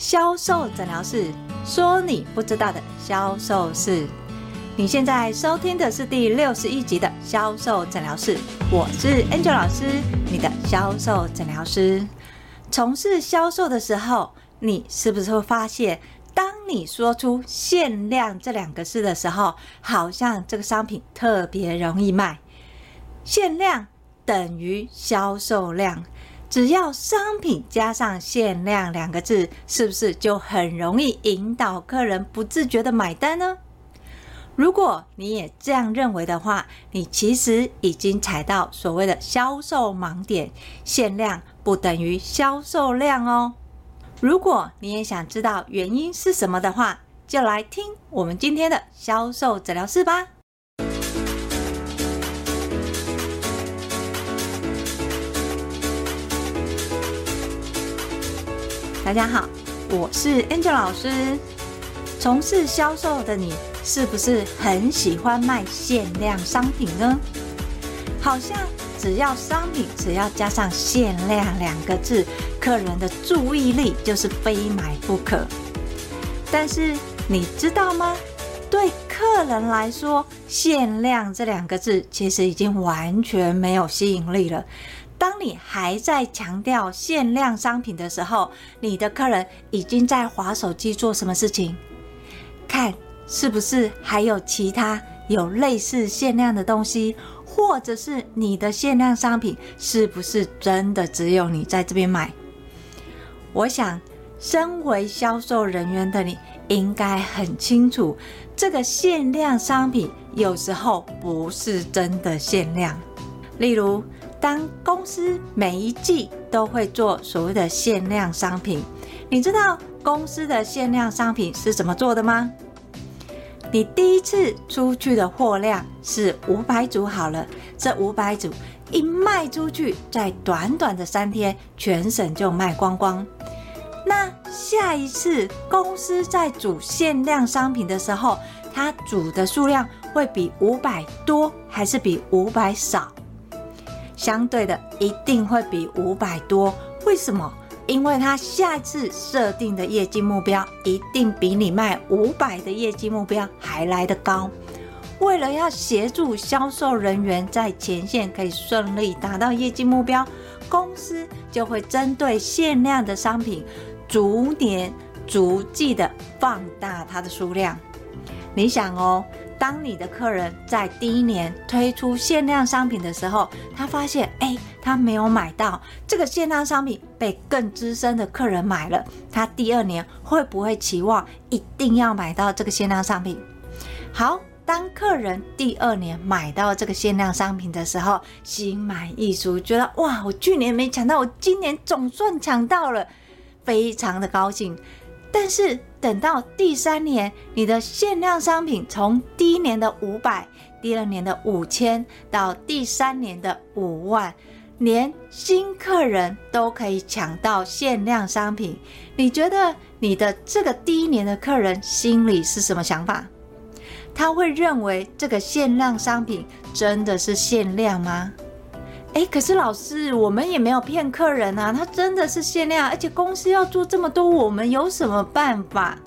销售诊疗室说你不知道的销售事。你现在收听的是第六十一集的销售诊疗室，我是 Angel 老师，你的销售诊疗师。从事销售的时候，你是不是会发现，当你说出“限量”这两个字的时候，好像这个商品特别容易卖？限量等于销售量。只要商品加上“限量”两个字，是不是就很容易引导客人不自觉的买单呢？如果你也这样认为的话，你其实已经踩到所谓的销售盲点。限量不等于销售量哦。如果你也想知道原因是什么的话，就来听我们今天的销售诊疗室吧。大家好，我是 Angel 老师。从事销售的你，是不是很喜欢卖限量商品呢？好像只要商品只要加上“限量”两个字，客人的注意力就是非买不可。但是你知道吗？对客人来说，“限量”这两个字其实已经完全没有吸引力了。当你还在强调限量商品的时候，你的客人已经在划手机做什么事情？看是不是还有其他有类似限量的东西，或者是你的限量商品是不是真的只有你在这边买？我想，身为销售人员的你应该很清楚，这个限量商品有时候不是真的限量，例如。当公司每一季都会做所谓的限量商品，你知道公司的限量商品是怎么做的吗？你第一次出去的货量是五百组好了，这五百组一卖出去，在短短的三天，全省就卖光光。那下一次公司在组限量商品的时候，它组的数量会比五百多，还是比五百少？相对的，一定会比五百多。为什么？因为他下次设定的业绩目标一定比你卖五百的业绩目标还来得高。为了要协助销售人员在前线可以顺利达到业绩目标，公司就会针对限量的商品，逐年逐季的放大它的数量。你想哦。当你的客人在第一年推出限量商品的时候，他发现，哎，他没有买到这个限量商品，被更资深的客人买了。他第二年会不会期望一定要买到这个限量商品？好，当客人第二年买到这个限量商品的时候，心满意足，觉得哇，我去年没抢到，我今年总算抢到了，非常的高兴。但是等到第三年，你的限量商品从第一年的五百，第二年的五千，到第三年的五万，连新客人都可以抢到限量商品。你觉得你的这个第一年的客人心里是什么想法？他会认为这个限量商品真的是限量吗？哎，可是老师，我们也没有骗客人啊，他真的是限量，而且公司要做这么多，我们有什么办法？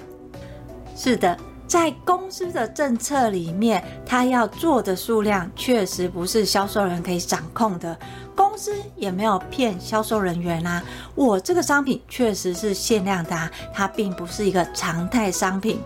是的，在公司的政策里面，他要做的数量确实不是销售人可以掌控的。公司也没有骗销售人员啊，我这个商品确实是限量的啊，它并不是一个常态商品。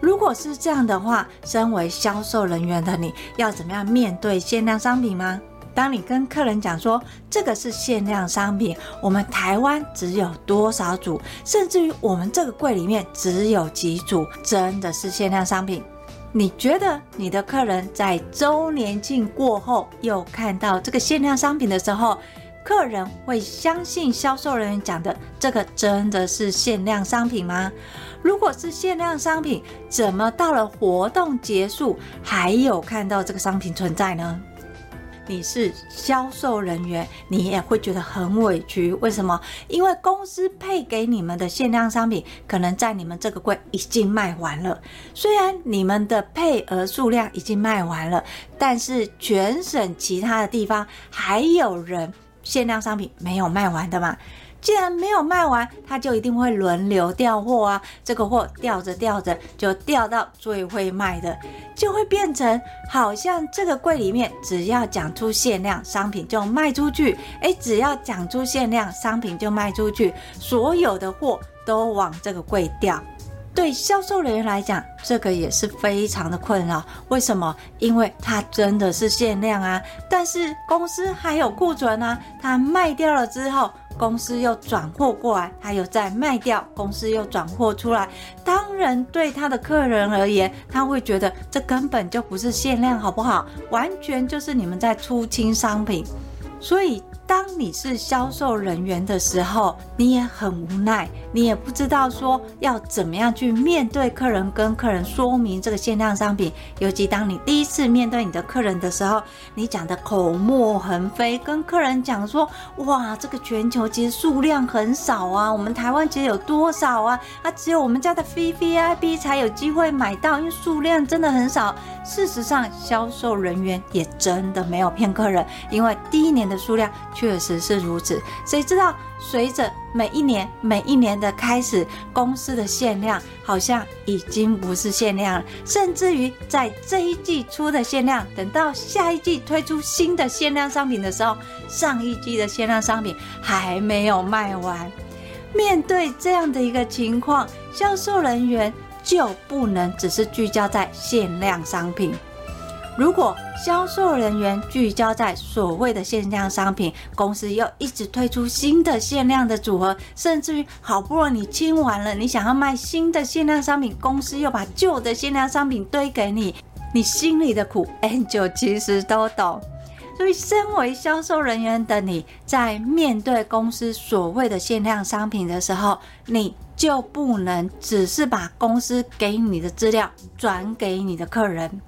如果是这样的话，身为销售人员的你要怎么样面对限量商品吗？当你跟客人讲说这个是限量商品，我们台湾只有多少组，甚至于我们这个柜里面只有几组，真的是限量商品。你觉得你的客人在周年庆过后又看到这个限量商品的时候，客人会相信销售人员讲的这个真的是限量商品吗？如果是限量商品，怎么到了活动结束还有看到这个商品存在呢？你是销售人员，你也会觉得很委屈。为什么？因为公司配给你们的限量商品，可能在你们这个柜已经卖完了。虽然你们的配额数量已经卖完了，但是全省其他的地方还有人限量商品没有卖完的嘛？既然没有卖完，它就一定会轮流调货啊。这个货调着调着，就调到最会卖的，就会变成好像这个柜里面只要讲出限量商品就卖出去，诶，只要讲出限量商品就卖出去，所有的货都往这个柜调。对销售人员来讲，这个也是非常的困扰。为什么？因为它真的是限量啊，但是公司还有库存啊。它卖掉了之后，公司又转货过来，还有再卖掉，公司又转货出来。当然，对他的客人而言，他会觉得这根本就不是限量，好不好？完全就是你们在出清商品，所以。当你是销售人员的时候，你也很无奈，你也不知道说要怎么样去面对客人，跟客人说明这个限量商品。尤其当你第一次面对你的客人的时候，你讲的口沫横飞，跟客人讲说：“哇，这个全球其实数量很少啊，我们台湾其实有多少啊？啊，只有我们家的 VVIP 才有机会买到，因为数量真的很少。”事实上，销售人员也真的没有骗客人，因为第一年的数量。确实是如此，谁知道随着每一年每一年的开始，公司的限量好像已经不是限量了，甚至于在这一季出的限量，等到下一季推出新的限量商品的时候，上一季的限量商品还没有卖完。面对这样的一个情况，销售人员就不能只是聚焦在限量商品。如果销售人员聚焦在所谓的限量商品，公司又一直推出新的限量的组合，甚至于好不容易你清完了，你想要卖新的限量商品，公司又把旧的限量商品堆给你，你心里的苦，Angel 其实都懂。所以，身为销售人员的你，在面对公司所谓的限量商品的时候，你就不能只是把公司给你的资料转给你的客人。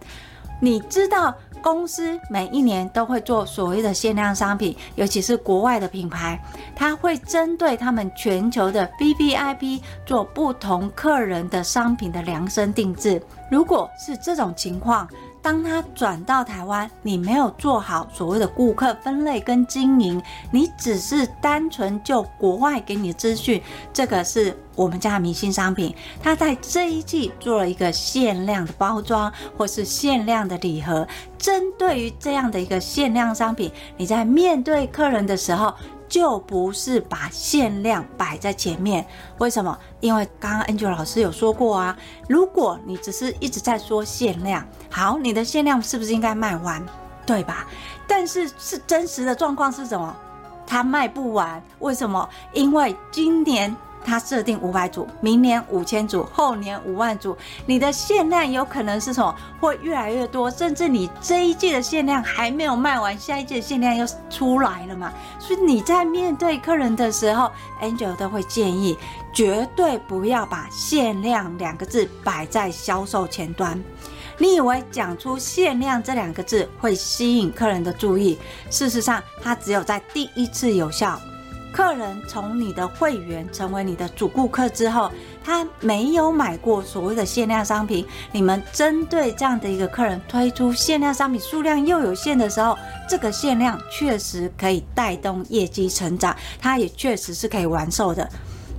你知道公司每一年都会做所谓的限量商品，尤其是国外的品牌，它会针对他们全球的 VVIP 做不同客人的商品的量身定制。如果是这种情况，当他转到台湾，你没有做好所谓的顾客分类跟经营，你只是单纯就国外给你资讯，这个是我们家的明星商品。它在这一季做了一个限量的包装，或是限量的礼盒。针对于这样的一个限量商品，你在面对客人的时候，就不是把限量摆在前面。为什么？因为刚刚 Angel 老师有说过啊，如果你只是一直在说限量，好，你的限量是不是应该卖完？对吧？但是是真实的状况是什么？它卖不完。为什么？因为今年。他设定五百组，明年五千组，后年五万组。你的限量有可能是什么？会越来越多，甚至你这一季的限量还没有卖完，下一季的限量又出来了嘛？所以你在面对客人的时候，Angel 都会建议，绝对不要把限量两个字摆在销售前端。你以为讲出限量这两个字会吸引客人的注意？事实上，它只有在第一次有效。客人从你的会员成为你的主顾客之后，他没有买过所谓的限量商品。你们针对这样的一个客人推出限量商品，数量又有限的时候，这个限量确实可以带动业绩成长，它也确实是可以完售的。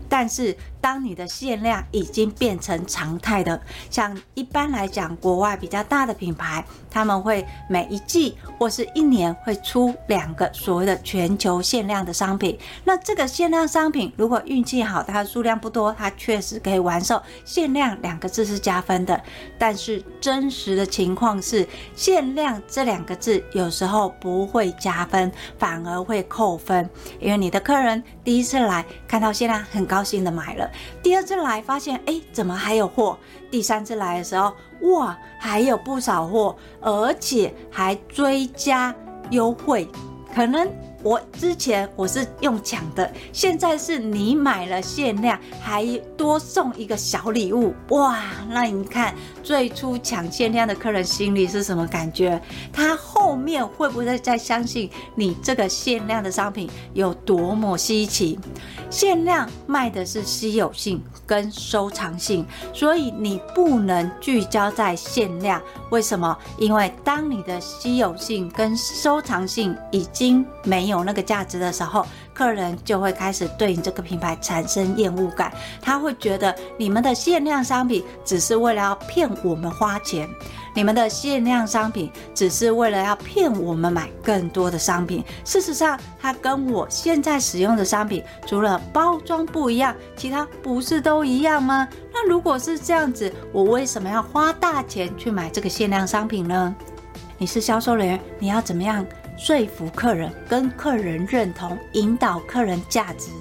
但是，当你的限量已经变成常态的，像一般来讲，国外比较大的品牌，他们会每一季或是一年会出两个所谓的全球限量的商品。那这个限量商品，如果运气好，它的数量不多，它确实可以完售。限量两个字是加分的，但是真实的情况是，限量这两个字有时候不会加分，反而会扣分，因为你的客人第一次来看到限量很高兴的买了。第二次来发现，哎，怎么还有货？第三次来的时候，哇，还有不少货，而且还追加优惠，可能。我之前我是用抢的，现在是你买了限量，还多送一个小礼物，哇！那你看最初抢限量的客人心里是什么感觉？他后面会不会再相信你这个限量的商品有多么稀奇？限量卖的是稀有性跟收藏性，所以你不能聚焦在限量。为什么？因为当你的稀有性跟收藏性已经没有。有那个价值的时候，客人就会开始对你这个品牌产生厌恶感，他会觉得你们的限量商品只是为了要骗我们花钱。你们的限量商品只是为了要骗我们买更多的商品。事实上，它跟我现在使用的商品除了包装不一样，其他不是都一样吗？那如果是这样子，我为什么要花大钱去买这个限量商品呢？你是销售人员，你要怎么样说服客人，跟客人认同，引导客人价值？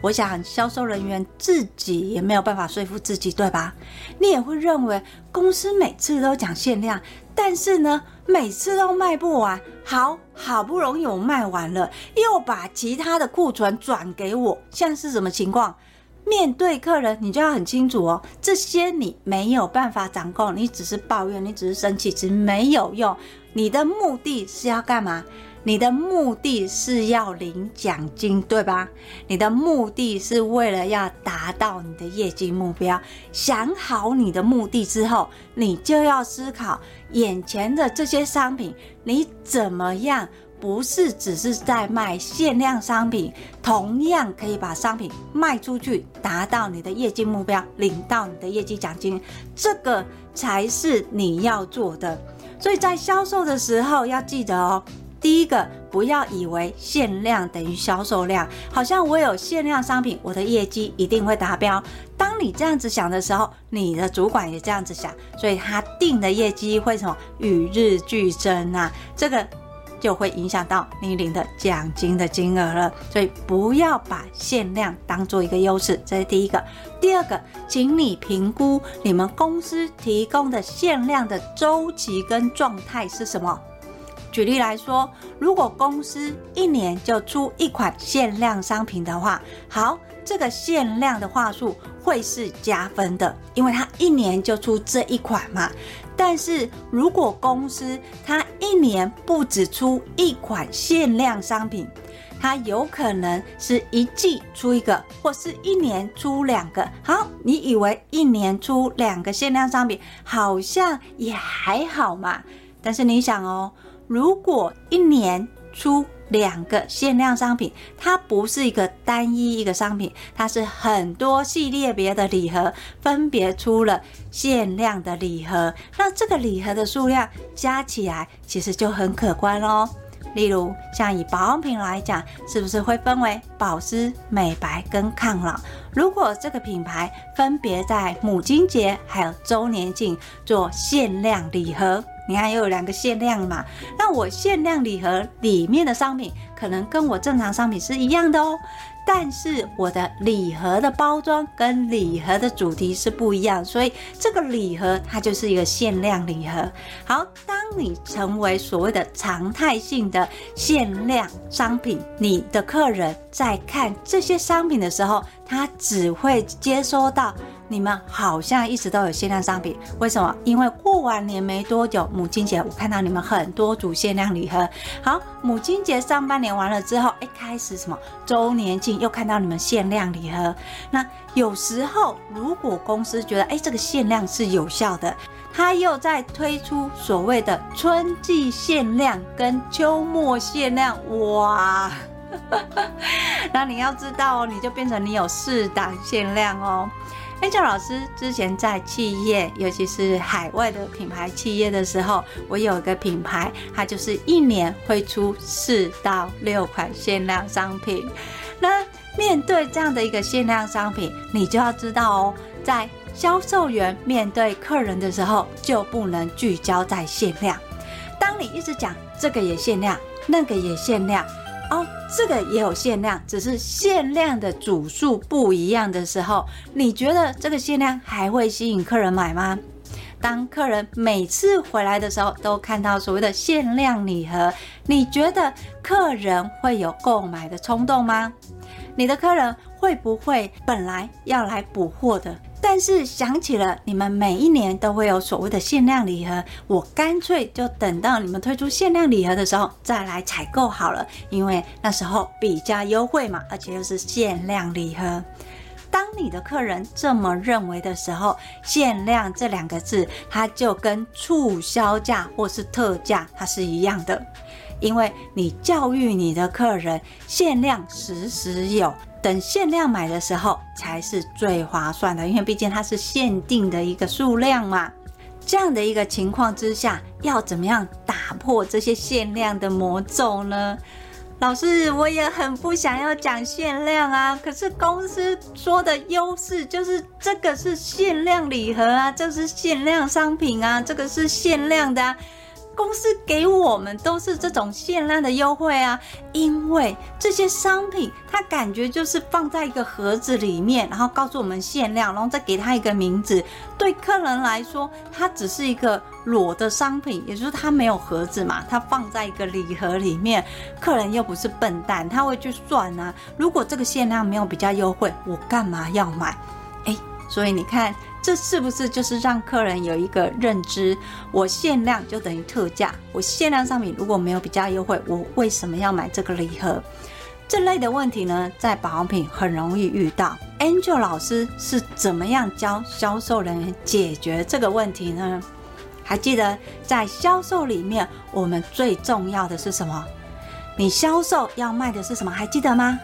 我想销售人员自己也没有办法说服自己，对吧？你也会认为公司每次都讲限量，但是呢，每次都卖不完。好，好不容易我卖完了，又把其他的库存转给我，像是什么情况？面对客人，你就要很清楚哦，这些你没有办法掌控，你只是抱怨，你只是生气，其实没有用。你的目的是要干嘛？你的目的是要领奖金，对吧？你的目的是为了要达到你的业绩目标。想好你的目的之后，你就要思考眼前的这些商品，你怎么样？不是只是在卖限量商品，同样可以把商品卖出去，达到你的业绩目标，领到你的业绩奖金，这个才是你要做的。所以在销售的时候要记得哦。第一个，不要以为限量等于销售量，好像我有限量商品，我的业绩一定会达标。当你这样子想的时候，你的主管也这样子想，所以他定的业绩会什么与日俱增啊？这个就会影响到你领的奖金的金额了。所以不要把限量当做一个优势，这是第一个。第二个，请你评估你们公司提供的限量的周期跟状态是什么。举例来说，如果公司一年就出一款限量商品的话，好，这个限量的话术会是加分的，因为它一年就出这一款嘛。但是如果公司它一年不只出一款限量商品，它有可能是一季出一个，或是一年出两个。好，你以为一年出两个限量商品，好像也还好嘛？但是你想哦。如果一年出两个限量商品，它不是一个单一一个商品，它是很多系列别的礼盒分别出了限量的礼盒，那这个礼盒的数量加起来其实就很可观喽。例如，像以保养品来讲，是不是会分为保湿、美白跟抗老？如果这个品牌分别在母亲节还有周年庆做限量礼盒，你看又有两个限量嘛？那我限量礼盒里面的商品，可能跟我正常商品是一样的哦。但是我的礼盒的包装跟礼盒的主题是不一样，所以这个礼盒它就是一个限量礼盒。好，当你成为所谓的常态性的限量商品，你的客人在看这些商品的时候，他只会接收到。你们好像一直都有限量商品，为什么？因为过完年没多久，母亲节我看到你们很多组限量礼盒。好，母亲节上半年完了之后，哎，开始什么周年庆又看到你们限量礼盒。那有时候如果公司觉得哎这个限量是有效的，他又在推出所谓的春季限量跟秋末限量，哇！那你要知道哦，你就变成你有四档限量哦。Angel 老师之前在企业，尤其是海外的品牌企业的时候，我有一个品牌，它就是一年会出四到六款限量商品。那面对这样的一个限量商品，你就要知道哦，在销售员面对客人的时候，就不能聚焦在限量。当你一直讲这个也限量，那个也限量。哦，这个也有限量，只是限量的组数不一样的时候，你觉得这个限量还会吸引客人买吗？当客人每次回来的时候都看到所谓的限量礼盒，你觉得客人会有购买的冲动吗？你的客人会不会本来要来补货的？但是想起了你们每一年都会有所谓的限量礼盒，我干脆就等到你们推出限量礼盒的时候再来采购好了，因为那时候比较优惠嘛，而且又是限量礼盒。当你的客人这么认为的时候，限量这两个字，它就跟促销价或是特价它是一样的。因为你教育你的客人限量时时有，等限量买的时候才是最划算的，因为毕竟它是限定的一个数量嘛。这样的一个情况之下，要怎么样打破这些限量的魔咒呢？老师，我也很不想要讲限量啊，可是公司说的优势就是这个是限量礼盒啊，这是限量商品啊，这个是限量的啊。公司给我们都是这种限量的优惠啊，因为这些商品它感觉就是放在一个盒子里面，然后告诉我们限量，然后再给它一个名字。对客人来说，它只是一个裸的商品，也就是它没有盒子嘛，它放在一个礼盒里面。客人又不是笨蛋，他会去算啊。如果这个限量没有比较优惠，我干嘛要买？诶，所以你看。这是不是就是让客人有一个认知？我限量就等于特价。我限量商品如果没有比较优惠，我为什么要买这个礼盒？这类的问题呢，在保养品很容易遇到。Angel 老师是怎么样教销售人员解决这个问题呢？还记得在销售里面，我们最重要的是什么？你销售要卖的是什么？还记得吗？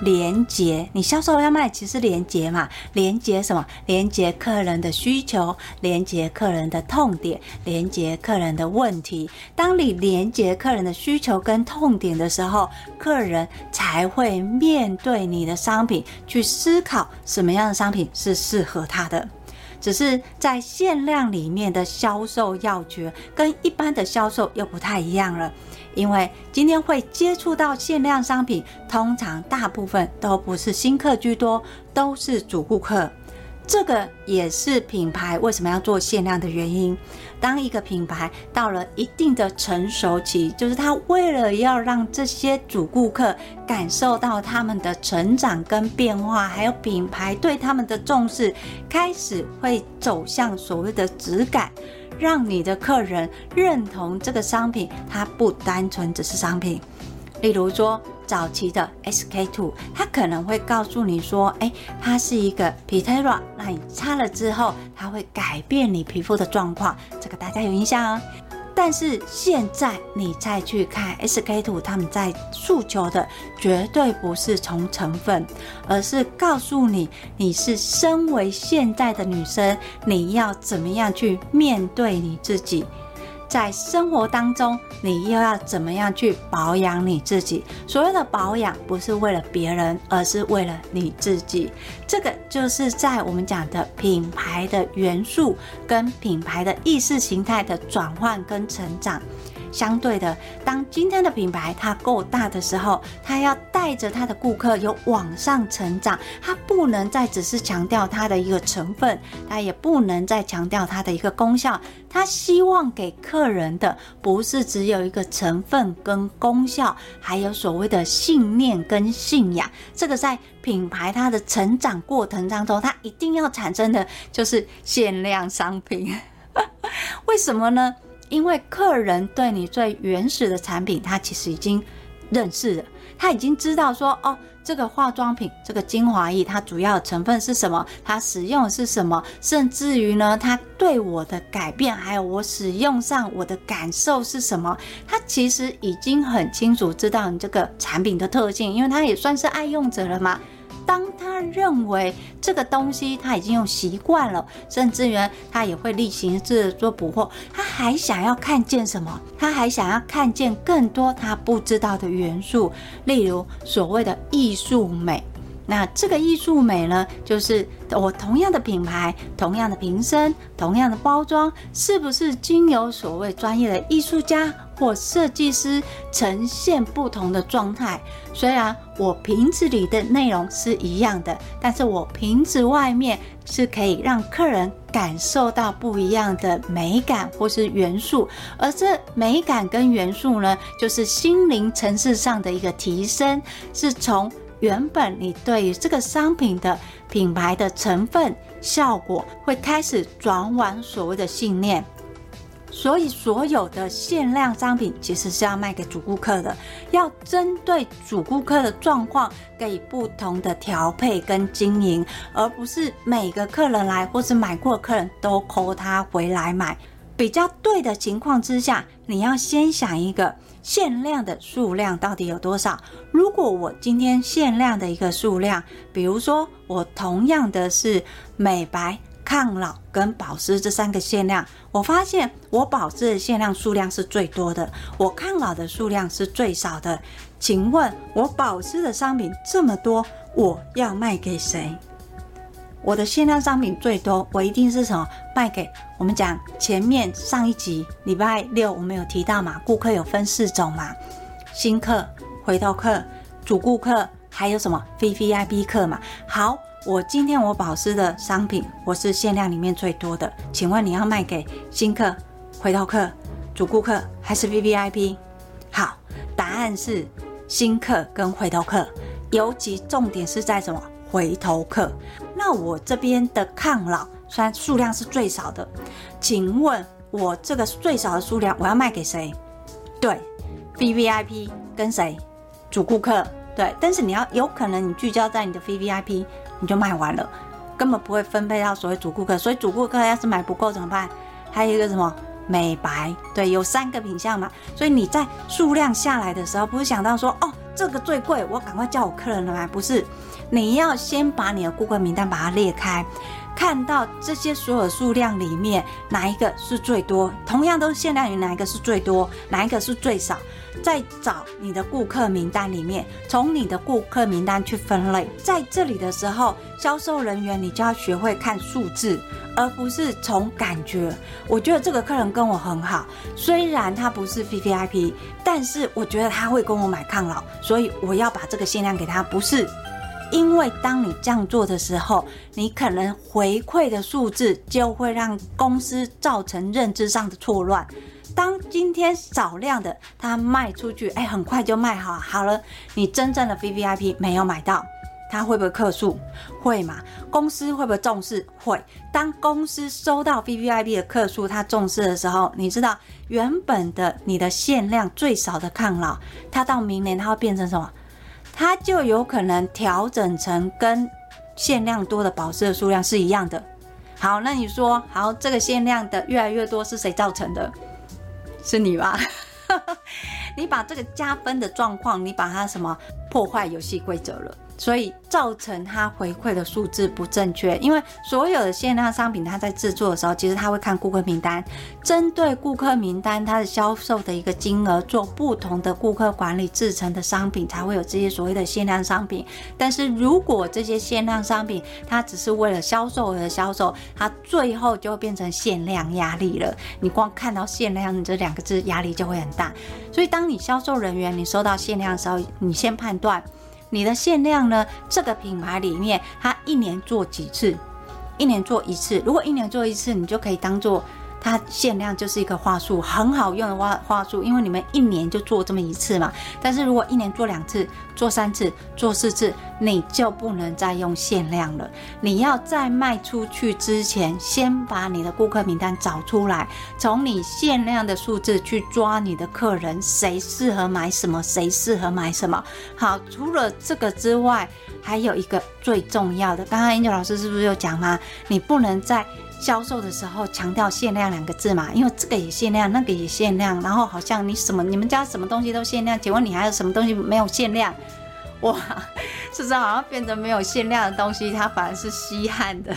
连接，你销售要卖，其实连接嘛，连接什么？连接客人的需求，连接客人的痛点，连接客人的问题。当你连接客人的需求跟痛点的时候，客人才会面对你的商品，去思考什么样的商品是适合他的。只是在限量里面的销售要诀，跟一般的销售又不太一样了。因为今天会接触到限量商品，通常大部分都不是新客居多，都是主顾客。这个也是品牌为什么要做限量的原因。当一个品牌到了一定的成熟期，就是他为了要让这些主顾客感受到他们的成长跟变化，还有品牌对他们的重视，开始会走向所谓的质感。让你的客人认同这个商品，它不单纯只是商品。例如说，早期的 SK two，它可能会告诉你说：“诶，它是一个 PTERA，那你擦了之后，它会改变你皮肤的状况。”这个大家有印象啊？但是现在你再去看 SK two，他们在诉求的绝对不是从成分，而是告诉你，你是身为现代的女生，你要怎么样去面对你自己。在生活当中，你又要怎么样去保养你自己？所谓的保养，不是为了别人，而是为了你自己。这个就是在我们讲的品牌的元素跟品牌的意识形态的转换跟成长。相对的，当今天的品牌它够大的时候，它要带着它的顾客有往上成长，它不能再只是强调它的一个成分，它也不能再强调它的一个功效。它希望给客人的不是只有一个成分跟功效，还有所谓的信念跟信仰。这个在品牌它的成长过程当中，它一定要产生的就是限量商品。为什么呢？因为客人对你最原始的产品，他其实已经认识了，他已经知道说，哦，这个化妆品，这个精华液，它主要成分是什么，它使用的是什么，甚至于呢，它对我的改变，还有我使用上我的感受是什么，他其实已经很清楚知道你这个产品的特性，因为他也算是爱用者了嘛。当他认为这个东西他已经用习惯了，甚至于他也会例行制做补货，他还想要看见什么？他还想要看见更多他不知道的元素，例如所谓的艺术美。那这个艺术美呢，就是我同样的品牌、同样的瓶身、同样的包装，是不是经由所谓专业的艺术家或设计师呈现不同的状态？虽然我瓶子里的内容是一样的，但是我瓶子外面是可以让客人感受到不一样的美感或是元素，而这美感跟元素呢，就是心灵层次上的一个提升，是从。原本你对于这个商品的品牌的成分效果会开始转往所谓的信念，所以所有的限量商品其实是要卖给主顾客的，要针对主顾客的状况给不同的调配跟经营，而不是每个客人来或是买过客人都抠他回来买。比较对的情况之下，你要先想一个限量的数量到底有多少。如果我今天限量的一个数量，比如说我同样的是美白、抗老跟保湿这三个限量，我发现我保湿的限量数量是最多的，我抗老的数量是最少的。请问，我保湿的商品这么多，我要卖给谁？我的限量商品最多，我一定是什么卖给我们讲前面上一集礼拜六我们有提到嘛，顾客有分四种嘛，新客、回头客、主顾客，还有什么 VVIP 客嘛。好，我今天我保湿的商品我是限量里面最多的，请问你要卖给新客、回头客、主顾客还是 VVIP？好，答案是新客跟回头客，尤其重点是在什么？回头客，那我这边的抗老虽然数量是最少的，请问我这个最少的数量我要卖给谁？对，VVIP 跟谁？主顾客对，但是你要有可能你聚焦在你的 VVIP，你就卖完了，根本不会分配到所谓主顾客，所以主顾客要是买不够怎么办？还有一个什么美白？对，有三个品相嘛，所以你在数量下来的时候，不是想到说哦这个最贵，我赶快叫我客人来买，不是。你要先把你的顾客名单把它列开，看到这些所有数量里面哪一个是最多，同样都是限量，于哪一个是最多，哪一个是最少，再找你的顾客名单里面，从你的顾客名单去分类。在这里的时候，销售人员你就要学会看数字，而不是从感觉。我觉得这个客人跟我很好，虽然他不是 VVIP，但是我觉得他会跟我买抗老，所以我要把这个限量给他，不是。因为当你这样做的时候，你可能回馈的数字就会让公司造成认知上的错乱。当今天少量的它卖出去，哎，很快就卖好好了。你真正的 VVIP 没有买到，他会不会客诉？会嘛？公司会不会重视？会。当公司收到 VVIP 的客诉，他重视的时候，你知道原本的你的限量最少的抗老，它到明年它会变成什么？它就有可能调整成跟限量多的保湿的数量是一样的。好，那你说，好，这个限量的越来越多是谁造成的？是你吧？你把这个加分的状况，你把它什么破坏游戏规则了？所以造成他回馈的数字不正确，因为所有的限量商品，他在制作的时候，其实他会看顾客名单，针对顾客名单，它的销售的一个金额，做不同的顾客管理制成的商品，才会有这些所谓的限量商品。但是如果这些限量商品，它只是为了销售而销售，它最后就会变成限量压力了。你光看到限量这两个字，压力就会很大。所以当你销售人员，你收到限量的时候，你先判断。你的限量呢？这个品牌里面，它一年做几次？一年做一次。如果一年做一次，你就可以当做。它限量就是一个话术，很好用的话话术，因为你们一年就做这么一次嘛。但是如果一年做两次、做三次、做四次，你就不能再用限量了。你要在卖出去之前，先把你的顾客名单找出来，从你限量的数字去抓你的客人，谁适合买什么，谁适合买什么。好，除了这个之外，还有一个最重要的，刚刚 Angel 老师是不是有讲吗？你不能在。销售的时候强调限量两个字嘛，因为这个也限量，那个也限量，然后好像你什么你们家什么东西都限量，请问你还有什么东西没有限量？哇，是不是好像变成没有限量的东西，它反而是稀罕的？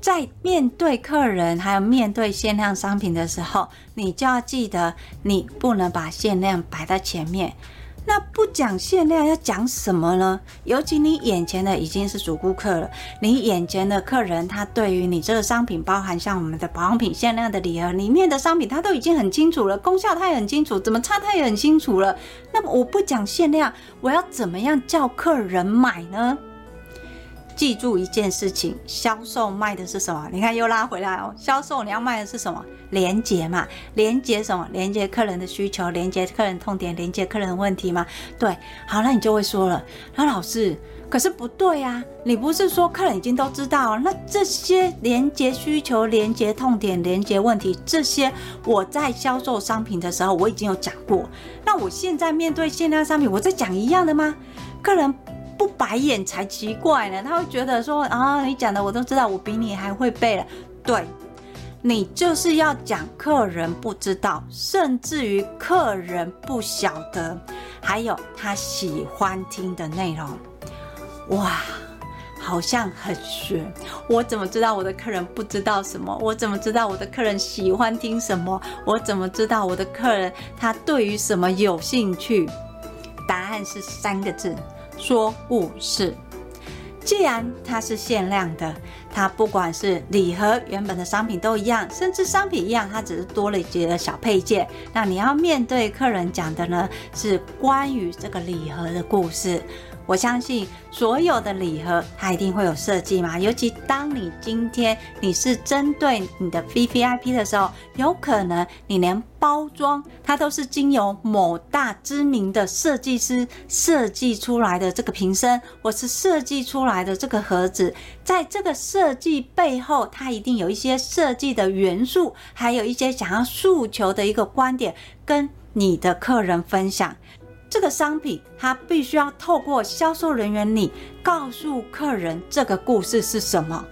在面对客人还有面对限量商品的时候，你就要记得，你不能把限量摆在前面。那不讲限量要讲什么呢？尤其你眼前的已经是主顾客了，你眼前的客人他对于你这个商品，包含像我们的保养品限量的礼盒里面的商品，他都已经很清楚了，功效他也很清楚，怎么差他也很清楚了。那么我不讲限量，我要怎么样叫客人买呢？记住一件事情，销售卖的是什么？你看又拉回来哦。销售你要卖的是什么？连接嘛，连接什么？连接客人的需求，连接客人痛点，连接客人的问题嘛。对，好，那你就会说了，那老师，可是不对啊，你不是说客人已经都知道？那这些连接需求、连接痛点、连接问题，这些我在销售商品的时候我已经有讲过。那我现在面对限量商品，我在讲一样的吗？客人。不白眼才奇怪呢，他会觉得说啊，你讲的我都知道，我比你还会背了。对，你就是要讲客人不知道，甚至于客人不晓得，还有他喜欢听的内容。哇，好像很玄。我怎么知道我的客人不知道什么？我怎么知道我的客人喜欢听什么？我怎么知道我的客人他对于什么有兴趣？答案是三个字：说故事。既然它是限量的，它不管是礼盒原本的商品都一样，甚至商品一样，它只是多了一些小配件。那你要面对客人讲的呢，是关于这个礼盒的故事。我相信所有的礼盒它一定会有设计嘛，尤其当你今天你是针对你的 VVIP 的时候，有可能你连包装它都是经由某大知名的设计师设计出来的这个瓶身，或是设计出来的这个盒子，在这个设计背后，它一定有一些设计的元素，还有一些想要诉求的一个观点，跟你的客人分享。这个商品，它必须要透过销售人员你告诉客人这个故事是什么？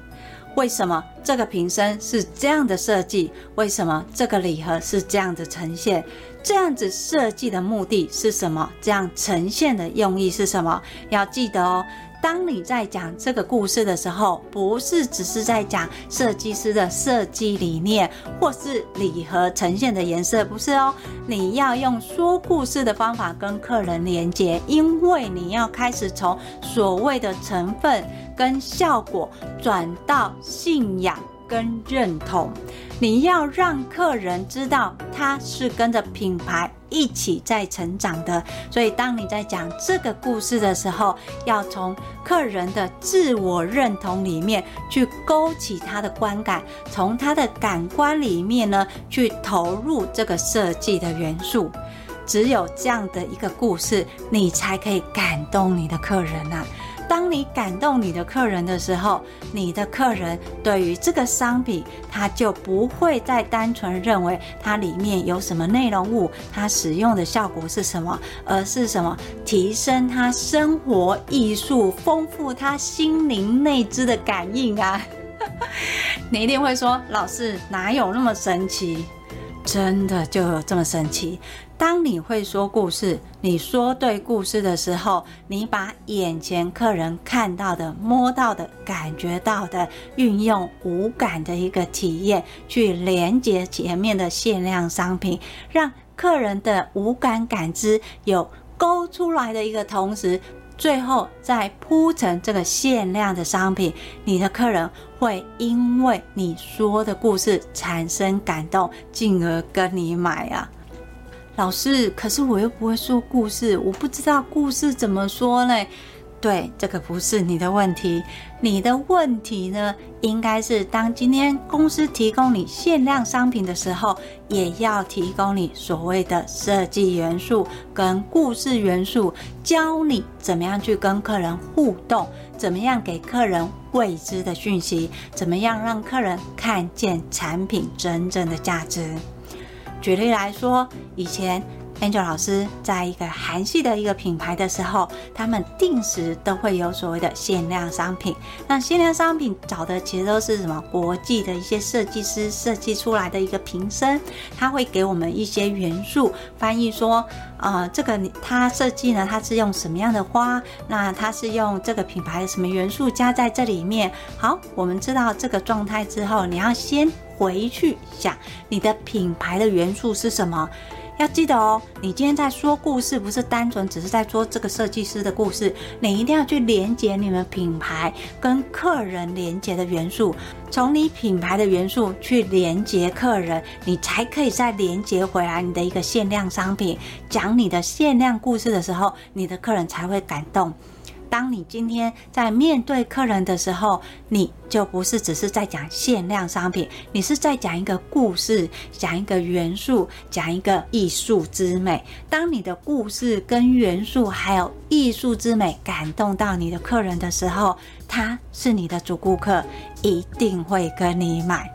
为什么这个瓶身是这样的设计？为什么这个礼盒是这样的呈现？这样子设计的目的是什么？这样呈现的用意是什么？要记得哦。当你在讲这个故事的时候，不是只是在讲设计师的设计理念，或是礼盒呈现的颜色，不是哦。你要用说故事的方法跟客人连接，因为你要开始从所谓的成分跟效果转到信仰跟认同。你要让客人知道他是跟着品牌一起在成长的，所以当你在讲这个故事的时候，要从客人的自我认同里面去勾起他的观感，从他的感官里面呢去投入这个设计的元素。只有这样的一个故事，你才可以感动你的客人呐、当你感动你的客人的时候，你的客人对于这个商品，他就不会再单纯认为它里面有什么内容物，它使用的效果是什么，而是什么提升他生活艺术、丰富他心灵内知的感应啊！你一定会说，老师哪有那么神奇？真的就有这么神奇？当你会说故事，你说对故事的时候，你把眼前客人看到的、摸到的、感觉到的，运用五感的一个体验去连接前面的限量商品，让客人的五感感知有勾出来的一个同时，最后再铺成这个限量的商品，你的客人会因为你说的故事产生感动，进而跟你买啊。老师，可是我又不会说故事，我不知道故事怎么说呢？对，这个不是你的问题，你的问题呢，应该是当今天公司提供你限量商品的时候，也要提供你所谓的设计元素跟故事元素，教你怎么样去跟客人互动，怎么样给客人未知的讯息，怎么样让客人看见产品真正的价值。举例来说，以前 Angel 老师在一个韩系的一个品牌的时候，他们定时都会有所谓的限量商品。那限量商品找的其实都是什么国际的一些设计师设计出来的一个瓶身，他会给我们一些元素，翻译说，呃，这个他设计呢，它是用什么样的花？那它是用这个品牌的什么元素加在这里面？好，我们知道这个状态之后，你要先。回去想你的品牌的元素是什么？要记得哦，你今天在说故事，不是单纯只是在说这个设计师的故事，你一定要去连接你们品牌跟客人连接的元素，从你品牌的元素去连接客人，你才可以再连接回来你的一个限量商品。讲你的限量故事的时候，你的客人才会感动。当你今天在面对客人的时候，你就不是只是在讲限量商品，你是在讲一个故事，讲一个元素，讲一个艺术之美。当你的故事跟元素还有艺术之美感动到你的客人的时候，他是你的主顾客，一定会跟你买。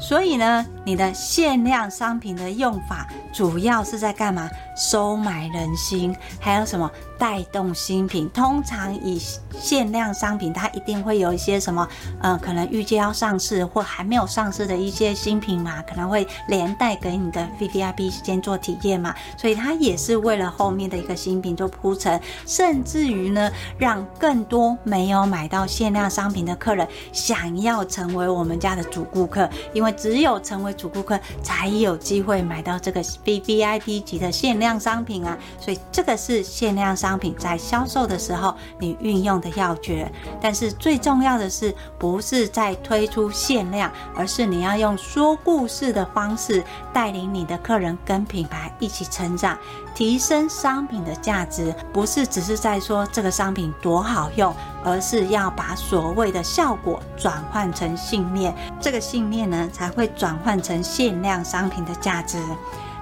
所以呢，你的限量商品的用法主要是在干嘛？收买人心，还有什么带动新品。通常以限量商品，它一定会有一些什么，呃，可能预计要上市或还没有上市的一些新品嘛，可能会连带给你的 VVIP 先做体验嘛，所以它也是为了后面的一个新品做铺陈，甚至于呢，让更多没有买到限量商品的客人想要成为我们家的主顾客，因为只有成为主顾客，才有机会买到这个 VVIP 级的限量量商品啊，所以这个是限量商品在销售的时候你运用的要诀。但是最重要的是，不是在推出限量，而是你要用说故事的方式带领你的客人跟品牌一起成长，提升商品的价值。不是只是在说这个商品多好用，而是要把所谓的效果转换成信念，这个信念呢才会转换成限量商品的价值。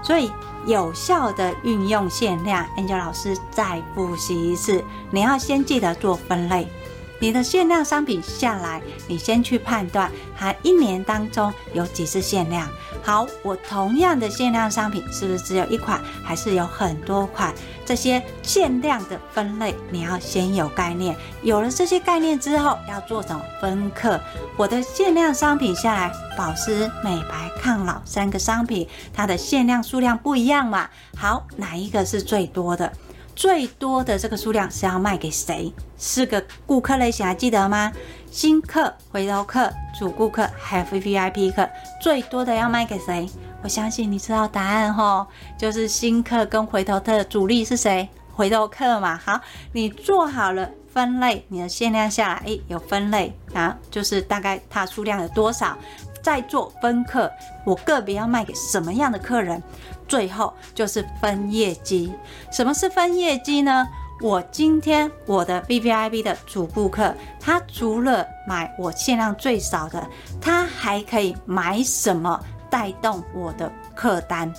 所以，有效的运用限量，Angel 老师再复习一次，你要先记得做分类。你的限量商品下来，你先去判断它一年当中有几次限量。好，我同样的限量商品是不是只有一款，还是有很多款？这些限量的分类你要先有概念。有了这些概念之后，要做什么分课？我的限量商品下来，保湿、美白、抗老三个商品，它的限量数量不一样嘛？好，哪一个是最多的？最多的这个数量是要卖给谁？四个顾客类型还记得吗？新客、回头客、主顾客还有 VVIP 客，最多的要卖给谁？我相信你知道答案吼，就是新客跟回头客的主力是谁？回头客嘛。好，你做好了分类，你的限量下来，诶，有分类啊，就是大概它数量有多少，再做分客，我个别要卖给什么样的客人？最后就是分业绩。什么是分业绩呢？我今天我的 VVIP 的主顾客，他除了买我限量最少的，他还可以买什么带动我的客单？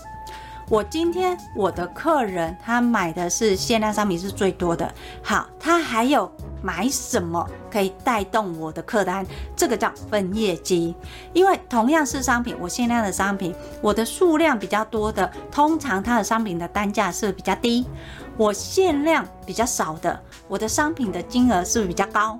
我今天我的客人他买的是限量商品是最多的，好，他还有。买什么可以带动我的客单？这个叫分业绩。因为同样是商品，我限量的商品，我的数量比较多的，通常它的商品的单价是比较低；我限量比较少的，我的商品的金额是比较高？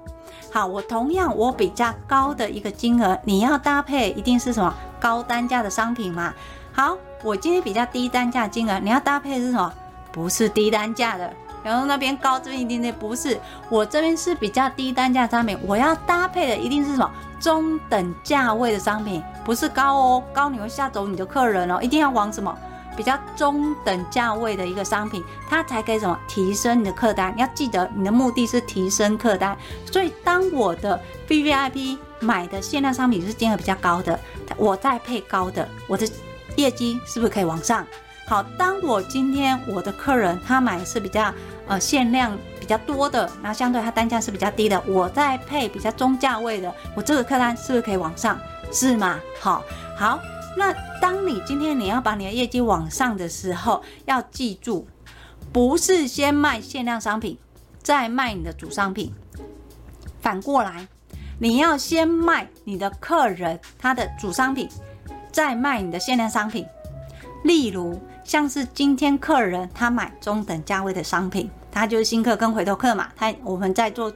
好，我同样我比较高的一个金额，你要搭配一定是什么高单价的商品嘛？好，我今天比较低单价金额，你要搭配是什么？不是低单价的。然后那边高，这边一定点不是，我这边是比较低单价商品，我要搭配的一定是什么中等价位的商品，不是高哦，高你会吓走你的客人哦，一定要往什么比较中等价位的一个商品，它才可以什么提升你的客单。你要记得，你的目的是提升客单，所以当我的 VVIP 买的限量商品是金额比较高的，我再配高的，我的业绩是不是可以往上？好，当我今天我的客人他买是比较呃限量比较多的，然后相对他单价是比较低的，我再配比较中价位的，我这个客单是不是可以往上？是吗？好，好，那当你今天你要把你的业绩往上的时候，要记住，不是先卖限量商品，再卖你的主商品，反过来，你要先卖你的客人他的主商品，再卖你的限量商品，例如。像是今天客人他买中等价位的商品，他就是新客跟回头客嘛。他我们在做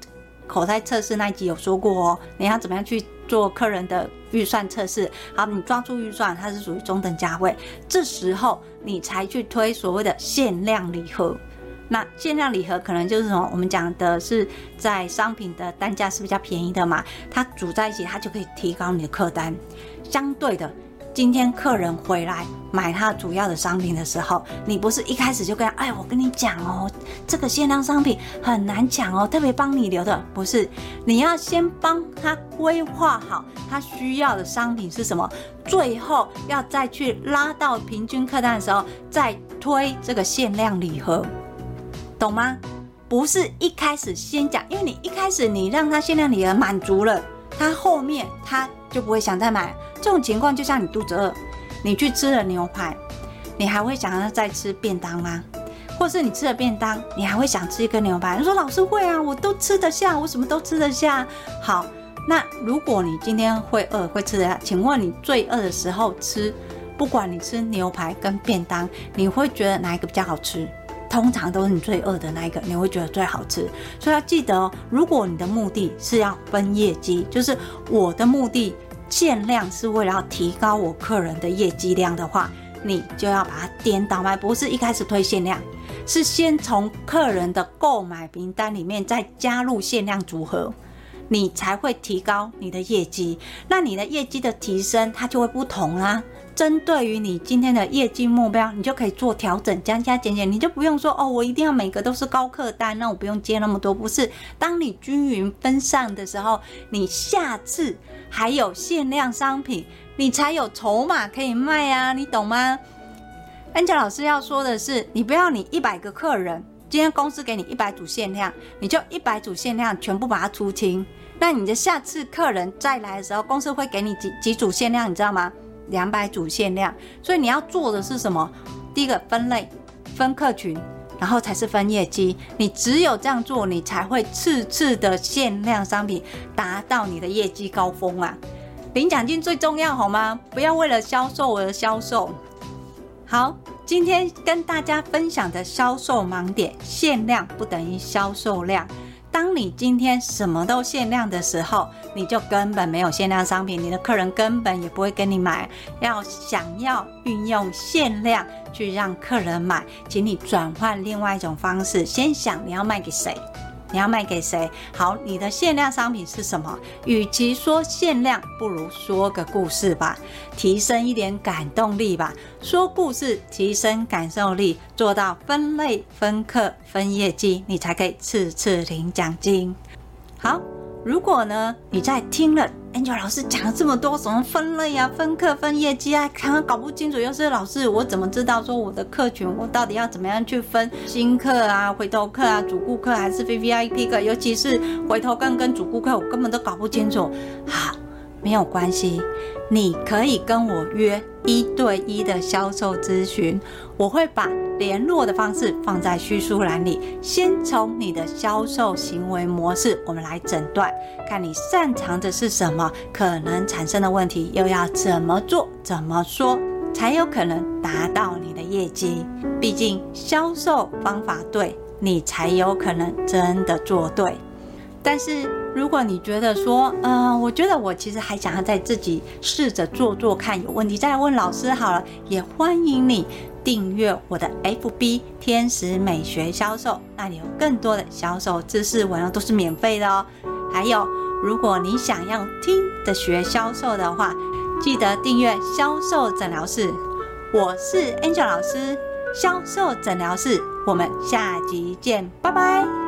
口袋测试那一集有说过哦，你要怎么样去做客人的预算测试？好，你抓住预算，它是属于中等价位，这时候你才去推所谓的限量礼盒。那限量礼盒可能就是什么？我们讲的是在商品的单价是比较便宜的嘛，它组在一起，它就可以提高你的客单。相对的。今天客人回来买他主要的商品的时候，你不是一开始就跟他，哎，我跟你讲哦，这个限量商品很难抢哦，特别帮你留的，不是，你要先帮他规划好他需要的商品是什么，最后要再去拉到平均客单的时候，再推这个限量礼盒，懂吗？不是一开始先讲，因为你一开始你让他限量礼盒满足了，他后面他就不会想再买。这种情况就像你肚子饿，你去吃了牛排，你还会想要再吃便当吗？或是你吃了便当，你还会想吃一个牛排？你说老师会啊，我都吃得下，我什么都吃得下。好，那如果你今天会饿，会吃得下，请问你最饿的时候吃不管你吃牛排跟便当，你会觉得哪一个比较好吃？通常都是你最饿的那一个，你会觉得最好吃。所以要记得哦，如果你的目的是要分业绩，就是我的目的限量是为了要提高我客人的业绩量的话，你就要把它颠倒卖，不是一开始推限量，是先从客人的购买名单里面再加入限量组合，你才会提高你的业绩。那你的业绩的提升，它就会不同啦。针对于你今天的业绩目标，你就可以做调整，加加减减，你就不用说哦，我一定要每个都是高客单，那我不用接那么多。不是，当你均匀分散的时候，你下次还有限量商品，你才有筹码可以卖啊，你懂吗？Angel 老师要说的是，你不要你一百个客人，今天公司给你一百组限量，你就一百组限量全部把它出清。那你的下次客人再来的时候，公司会给你几几组限量，你知道吗？两百组限量，所以你要做的是什么？第一个分类、分客群，然后才是分业绩。你只有这样做，你才会次次的限量商品达到你的业绩高峰啊！领奖金最重要，好吗？不要为了销售而销售。好，今天跟大家分享的销售盲点：限量不等于销售量。当你今天什么都限量的时候，你就根本没有限量商品，你的客人根本也不会跟你买。要想要运用限量去让客人买，请你转换另外一种方式，先想你要卖给谁。你要卖给谁？好，你的限量商品是什么？与其说限量，不如说个故事吧，提升一点感动力吧。说故事，提升感受力，做到分类、分客、分业绩，你才可以次次领奖金。好。如果呢，你在听了 Angel 老师讲了这么多什么分类啊、分课、分业绩啊，常常搞不清楚，又是老师，我怎么知道说我的客群，我到底要怎么样去分新客啊、回头客啊、主顾客还是 VVIP 客？尤其是回头客跟主顾客，我根本都搞不清楚。好，没有关系，你可以跟我约一对一的销售咨询，我会把。联络的方式放在叙述栏里。先从你的销售行为模式，我们来诊断，看你擅长的是什么，可能产生的问题又要怎么做、怎么说，才有可能达到你的业绩。毕竟销售方法对，你才有可能真的做对。但是如果你觉得说，嗯、我觉得我其实还想要再自己试着做做看，有问题再来问老师好了，也欢迎你。订阅我的 FB 天使美学销售，那里有更多的销售知识文，都是免费的哦。还有，如果你想要听的学销售的话，记得订阅销售诊疗室。我是 Angel 老师，销售诊疗室，我们下集见，拜拜。